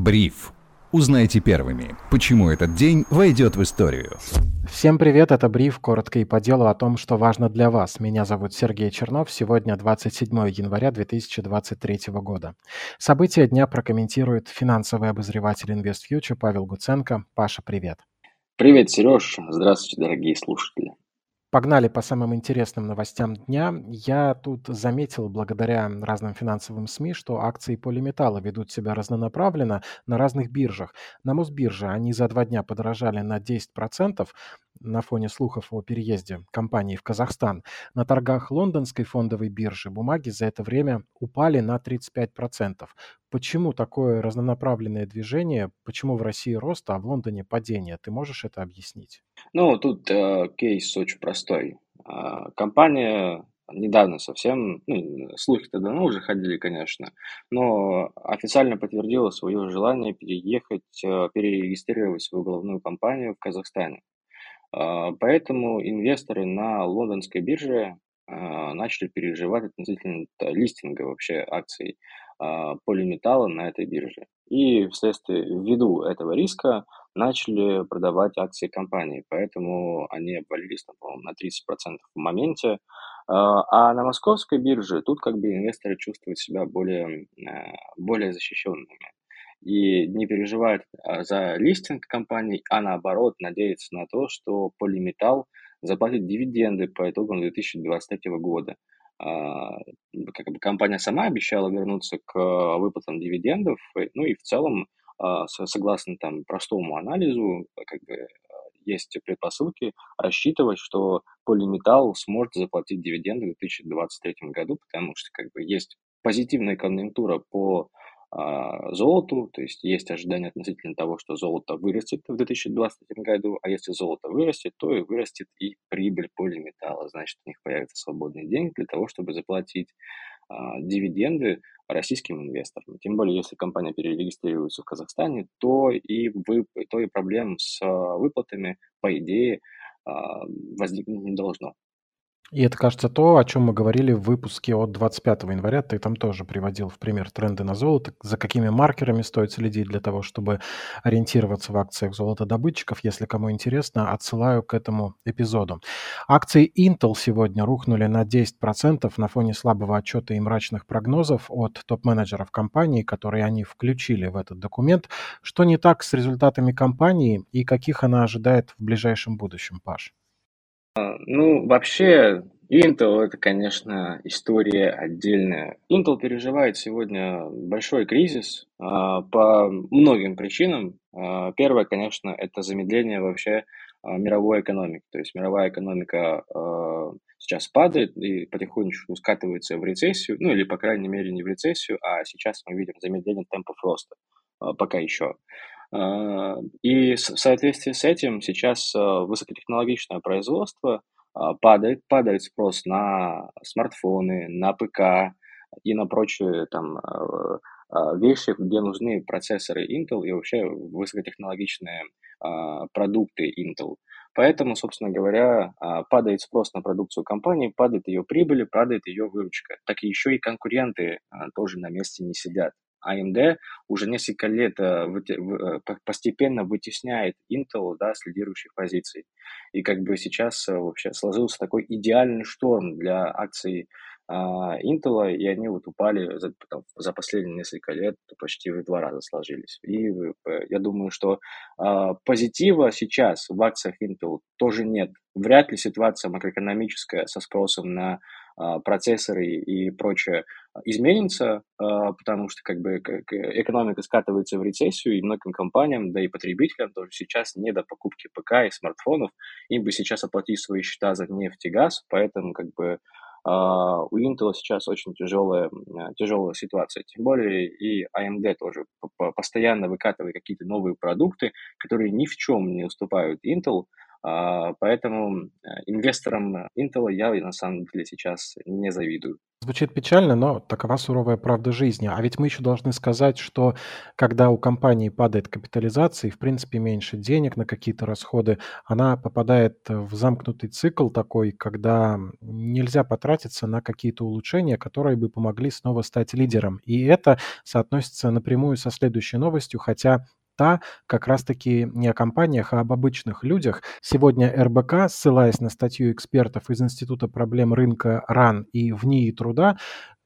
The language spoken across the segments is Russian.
Бриф. Узнайте первыми, почему этот день войдет в историю. Всем привет, это Бриф, коротко и по делу о том, что важно для вас. Меня зовут Сергей Чернов, сегодня 27 января 2023 года. События дня прокомментирует финансовый обозреватель InvestFuture Павел Гуценко. Паша, привет. Привет, Сереж. Здравствуйте, дорогие слушатели. Погнали по самым интересным новостям дня. Я тут заметил, благодаря разным финансовым СМИ, что акции полиметалла ведут себя разнонаправленно на разных биржах. На Мосбирже они за два дня подорожали на 10% на фоне слухов о переезде компании в Казахстан. На торгах лондонской фондовой биржи бумаги за это время упали на 35%. Почему такое разнонаправленное движение? Почему в России рост, а в Лондоне падение? Ты можешь это объяснить? Ну, тут э, кейс очень простой. Э, компания недавно совсем, ну, слухи-то давно уже ходили, конечно, но официально подтвердила свое желание переехать, э, перерегистрировать свою головную компанию в Казахстане. Э, поэтому инвесторы на лондонской бирже э, начали переживать относительно листинга вообще акций полиметалла на этой бирже. И вследствие, ввиду этого риска начали продавать акции компании, поэтому они обвалились, там, по-моему, на 30% в моменте. А, а на московской бирже тут как бы инвесторы чувствуют себя более, э, более защищенными и не переживают а, за листинг компании, а наоборот надеются на то, что полиметалл заплатит дивиденды по итогам 2023 года. А, как бы компания сама обещала вернуться к выплатам дивидендов, ну и в целом а, согласно там простому анализу, как бы есть предпосылки рассчитывать, что полиметалл сможет заплатить дивиденды в 2023 году, потому что как бы есть позитивная конъюнктура по а, золоту, то есть есть ожидание относительно того, что золото вырастет в 2023 году, а если золото вырастет, то и вырастет и прибыль полиметалла, значит, у них появятся свободные деньги для того, чтобы заплатить а, дивиденды российским инвесторам. Тем более, если компания перерегистрируется в Казахстане, то и, вы, то и проблем с а, выплатами, по идее, а, возникнуть не должно. И это, кажется, то, о чем мы говорили в выпуске от 25 января. Ты там тоже приводил в пример тренды на золото, за какими маркерами стоит следить для того, чтобы ориентироваться в акциях золотодобытчиков. Если кому интересно, отсылаю к этому эпизоду. Акции Intel сегодня рухнули на 10% на фоне слабого отчета и мрачных прогнозов от топ-менеджеров компании, которые они включили в этот документ. Что не так с результатами компании и каких она ожидает в ближайшем будущем, Паш? Ну, вообще, Intel это, конечно, история отдельная. Intel переживает сегодня большой кризис а, по многим причинам. А, первое, конечно, это замедление вообще а, мировой экономики. То есть мировая экономика а, сейчас падает и потихонечку скатывается в рецессию, ну или, по крайней мере, не в рецессию, а сейчас мы видим замедление темпов роста, пока еще. А, и в соответствии с этим сейчас а, высокотехнологичное производство а, падает, падает спрос на смартфоны, на ПК и на прочие там вещи, где нужны процессоры Intel и вообще высокотехнологичные продукты Intel. Поэтому, собственно говоря, падает спрос на продукцию компании, падает ее прибыль, падает ее выручка. Так еще и конкуренты тоже на месте не сидят. AMD уже несколько лет э, э, постепенно вытесняет Intel да, с лидирующих позиций. И как бы сейчас э, вообще сложился такой идеальный шторм для акций а, Intel, и они вот упали за, там, за последние несколько лет почти в два раза сложились. И я думаю, что а, позитива сейчас в акциях Intel тоже нет. Вряд ли ситуация макроэкономическая со спросом на а, процессоры и прочее изменится, а, потому что как бы экономика скатывается в рецессию, и многим компаниям, да и потребителям тоже сейчас не до покупки ПК и смартфонов, им бы сейчас оплатить свои счета за нефть и газ, поэтому как бы у Intel сейчас очень тяжелая, тяжелая ситуация. Тем более и AMD тоже постоянно выкатывает какие-то новые продукты, которые ни в чем не уступают Intel. А, поэтому инвесторам Intel я на самом деле сейчас не завидую. Звучит печально, но такова суровая правда жизни. А ведь мы еще должны сказать, что когда у компании падает капитализация и, в принципе, меньше денег на какие-то расходы, она попадает в замкнутый цикл такой, когда нельзя потратиться на какие-то улучшения, которые бы помогли снова стать лидером. И это соотносится напрямую со следующей новостью, хотя та как раз-таки не о компаниях, а об обычных людях. Сегодня РБК, ссылаясь на статью экспертов из Института проблем рынка РАН и в НИИ труда,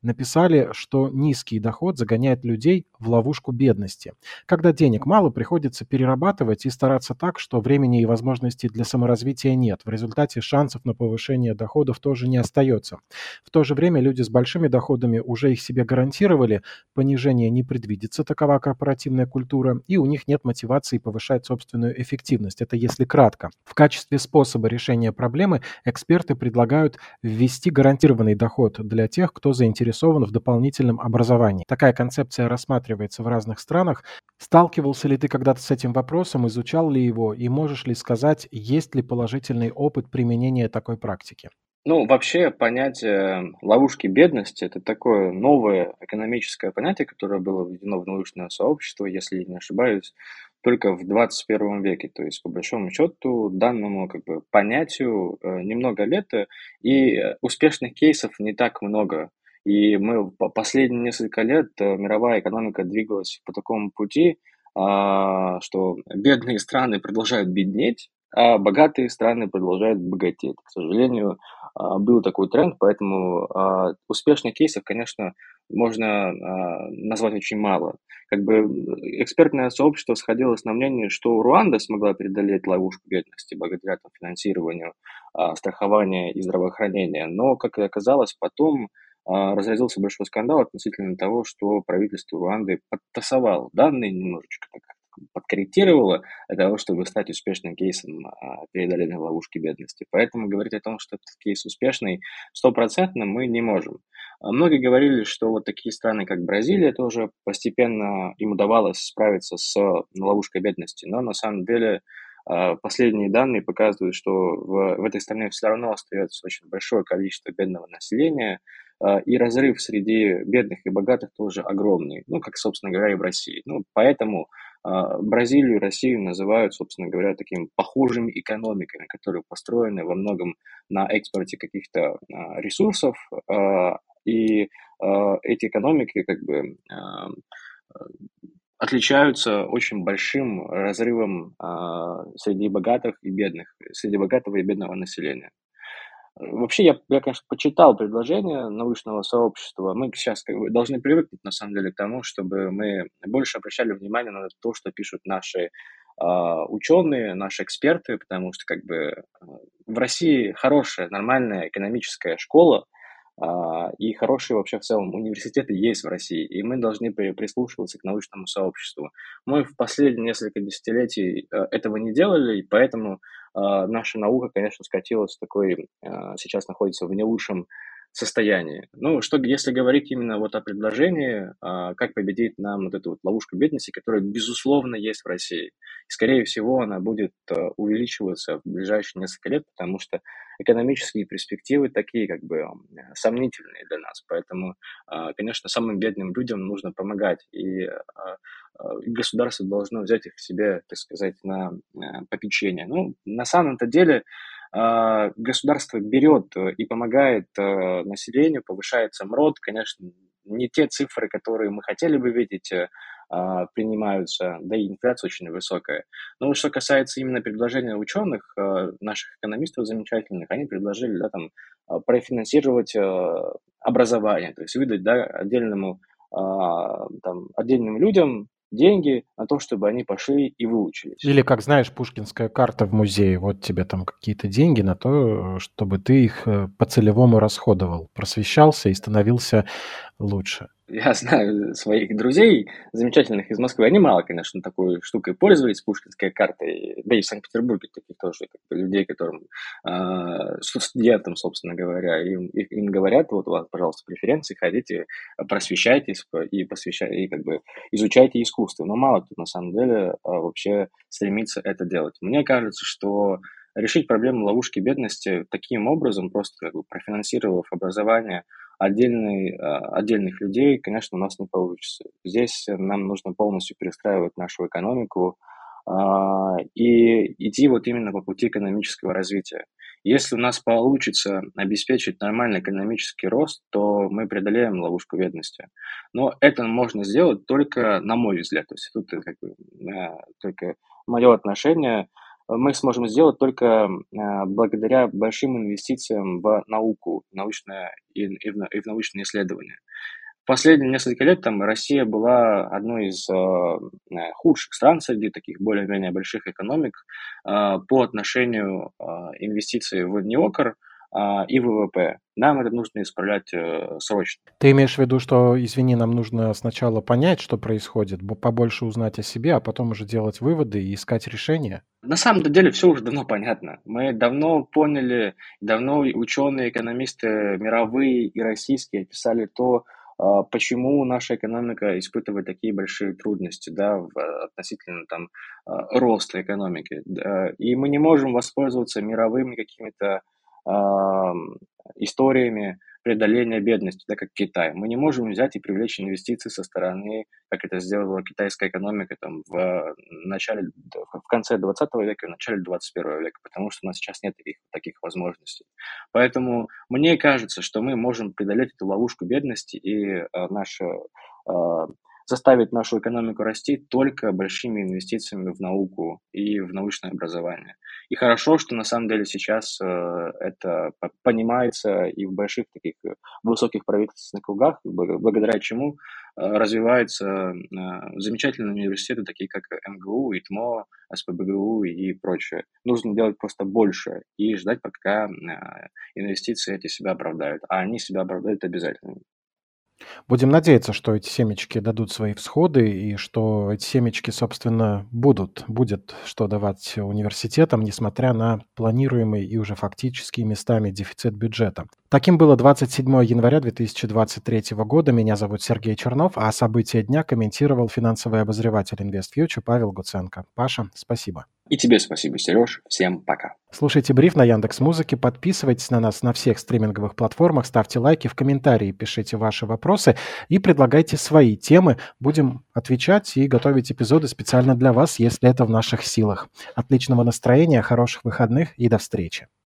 написали, что низкий доход загоняет людей в ловушку бедности. Когда денег мало, приходится перерабатывать и стараться так, что времени и возможностей для саморазвития нет. В результате шансов на повышение доходов тоже не остается. В то же время люди с большими доходами уже их себе гарантировали, понижение не предвидится, такова корпоративная культура, и у них нет мотивации повышать собственную эффективность. Это если кратко. В качестве способа решения проблемы эксперты предлагают ввести гарантированный доход для тех, кто заинтересован в дополнительном образовании. Такая концепция рассматривается в разных странах. Сталкивался ли ты когда-то с этим вопросом, изучал ли его и можешь ли сказать, есть ли положительный опыт применения такой практики? Ну, вообще понятие ловушки бедности– это такое новое экономическое понятие, которое было введено в научное сообщество, если не ошибаюсь, только в 21 веке. То есть, по большому счету, данному как бы, понятию э, немного лет, и успешных кейсов не так много. И мы по последние несколько лет э, мировая экономика двигалась по такому пути, а, что бедные страны продолжают беднеть, а богатые страны продолжают богатеть. К сожалению, а, был такой тренд, поэтому а, успешных кейсов, конечно, можно назвать очень мало. Как бы экспертное сообщество сходилось на мнении, что Руанда смогла преодолеть ловушку бедности благодаря там, финансированию, страхования и здравоохранения, но, как и оказалось, потом разразился большой скандал относительно того, что правительство Руанды подтасовало данные, немножечко так подкорректировало для того, чтобы стать успешным кейсом а, преодоления ловушки бедности. Поэтому говорить о том, что этот кейс успешный, стопроцентно мы не можем. А многие говорили, что вот такие страны, как Бразилия, тоже постепенно им удавалось справиться с ловушкой бедности, но на самом деле последние данные показывают, что в, в этой стране все равно остается очень большое количество бедного населения, а, и разрыв среди бедных и богатых тоже огромный, ну, как, собственно говоря, и в России. Ну, поэтому а, Бразилию и Россию называют, собственно говоря, такими похожими экономиками, которые построены во многом на экспорте каких-то а, ресурсов, и эти экономики как бы отличаются очень большим разрывом среди богатых и бедных, среди богатого и бедного населения. Вообще, я, я, конечно, почитал предложение научного сообщества. Мы сейчас должны привыкнуть, на самом деле, к тому, чтобы мы больше обращали внимание на то, что пишут наши э, ученые, наши эксперты, потому что как бы в России хорошая, нормальная экономическая школа, а, и хорошие вообще в целом университеты есть в России, и мы должны прислушиваться к научному сообществу. Мы в последние несколько десятилетий э, этого не делали, и поэтому наша наука, конечно, скатилась в такой, а, сейчас находится в не лучшем состоянии. Ну, что, если говорить именно вот о предложении, а, как победить нам вот эту вот ловушку бедности, которая, безусловно, есть в России. И, скорее всего, она будет а, увеличиваться в ближайшие несколько лет, потому что экономические перспективы такие, как бы, сомнительные для нас. Поэтому, а, конечно, самым бедным людям нужно помогать, и государство должно взять их к себе, так сказать, на попечение. Ну, на самом-то деле, а, государство берет э, и помогает э, населению, повышается МРОД, конечно, не те цифры, которые мы хотели бы видеть, э, а, принимаются, да и инфляция очень высокая. Но что касается именно предложения ученых, наших экономистов замечательных, они предложили да, там, профинансировать образование, то есть выдать да, отдельному, там, отдельным людям деньги на то, чтобы они пошли и выучились. Или, как знаешь, пушкинская карта в музее, вот тебе там какие-то деньги на то, чтобы ты их э, по целевому расходовал, просвещался и становился лучше. Я знаю своих друзей замечательных из Москвы. Они мало, конечно, такой штукой пользовались, пушкинской картой. Да и в Санкт-Петербурге таких тоже как бы, людей, которым, э, студентам, собственно говоря, им, им говорят, вот у вас, пожалуйста, преференции, ходите, просвещайтесь и, посвящайте, и как бы изучайте искусство. Но мало кто на самом деле э, вообще стремится это делать. Мне кажется, что решить проблему ловушки бедности таким образом, просто как бы профинансировав образование отдельный, а, отдельных людей, конечно, у нас не получится. Здесь нам нужно полностью перестраивать нашу экономику а, и идти вот именно по пути экономического развития. Если у нас получится обеспечить нормальный экономический рост, то мы преодолеем ловушку бедности. Но это можно сделать только, на мой взгляд, то есть тут как бы, только мое отношение – мы сможем сделать только а, благодаря большим инвестициям в науку научное, и, и, в, и в научные исследования. Последние несколько лет там Россия была одной из э, худших стран среди таких более-менее больших экономик э, по отношению э, инвестиций в неокр а, и ВВП. Нам это нужно исправлять э, срочно. Ты имеешь в виду, что, извини, нам нужно сначала понять, что происходит, побольше узнать о себе, а потом уже делать выводы и искать решения? На самом деле все уже давно понятно. Мы давно поняли, давно ученые, экономисты мировые и российские описали то, а, почему наша экономика испытывает такие большие трудности да, в, относительно там, а, роста экономики. И мы не можем воспользоваться мировыми какими-то историями преодоления бедности, да, как Китай. Мы не можем взять и привлечь инвестиции со стороны, как это сделала китайская экономика там, в, начале, в конце 20 века, в начале 21 века, потому что у нас сейчас нет таких, таких возможностей. Поэтому мне кажется, что мы можем преодолеть эту ловушку бедности, и э, наша э, заставить нашу экономику расти только большими инвестициями в науку и в научное образование. И хорошо, что на самом деле сейчас э, это понимается и в больших таких э, высоких правительственных кругах, благодаря чему э, развиваются замечательные университеты, такие как МГУ, ИТМО, СПБГУ и прочее. Нужно делать просто больше и ждать, пока инвестиции эти себя оправдают. А они себя оправдают обязательно. Будем надеяться, что эти семечки дадут свои всходы и что эти семечки, собственно, будут, будет что давать университетам, несмотря на планируемый и уже фактически местами дефицит бюджета. Таким было 27 января 2023 года. Меня зовут Сергей Чернов, а события дня комментировал финансовый обозреватель InvestFuture Павел Гуценко. Паша, спасибо. И тебе спасибо, Сереж. Всем пока. Слушайте бриф на Яндекс Музыке, подписывайтесь на нас на всех стриминговых платформах, ставьте лайки, в комментарии пишите ваши вопросы и предлагайте свои темы. Будем отвечать и готовить эпизоды специально для вас, если это в наших силах. Отличного настроения, хороших выходных и до встречи.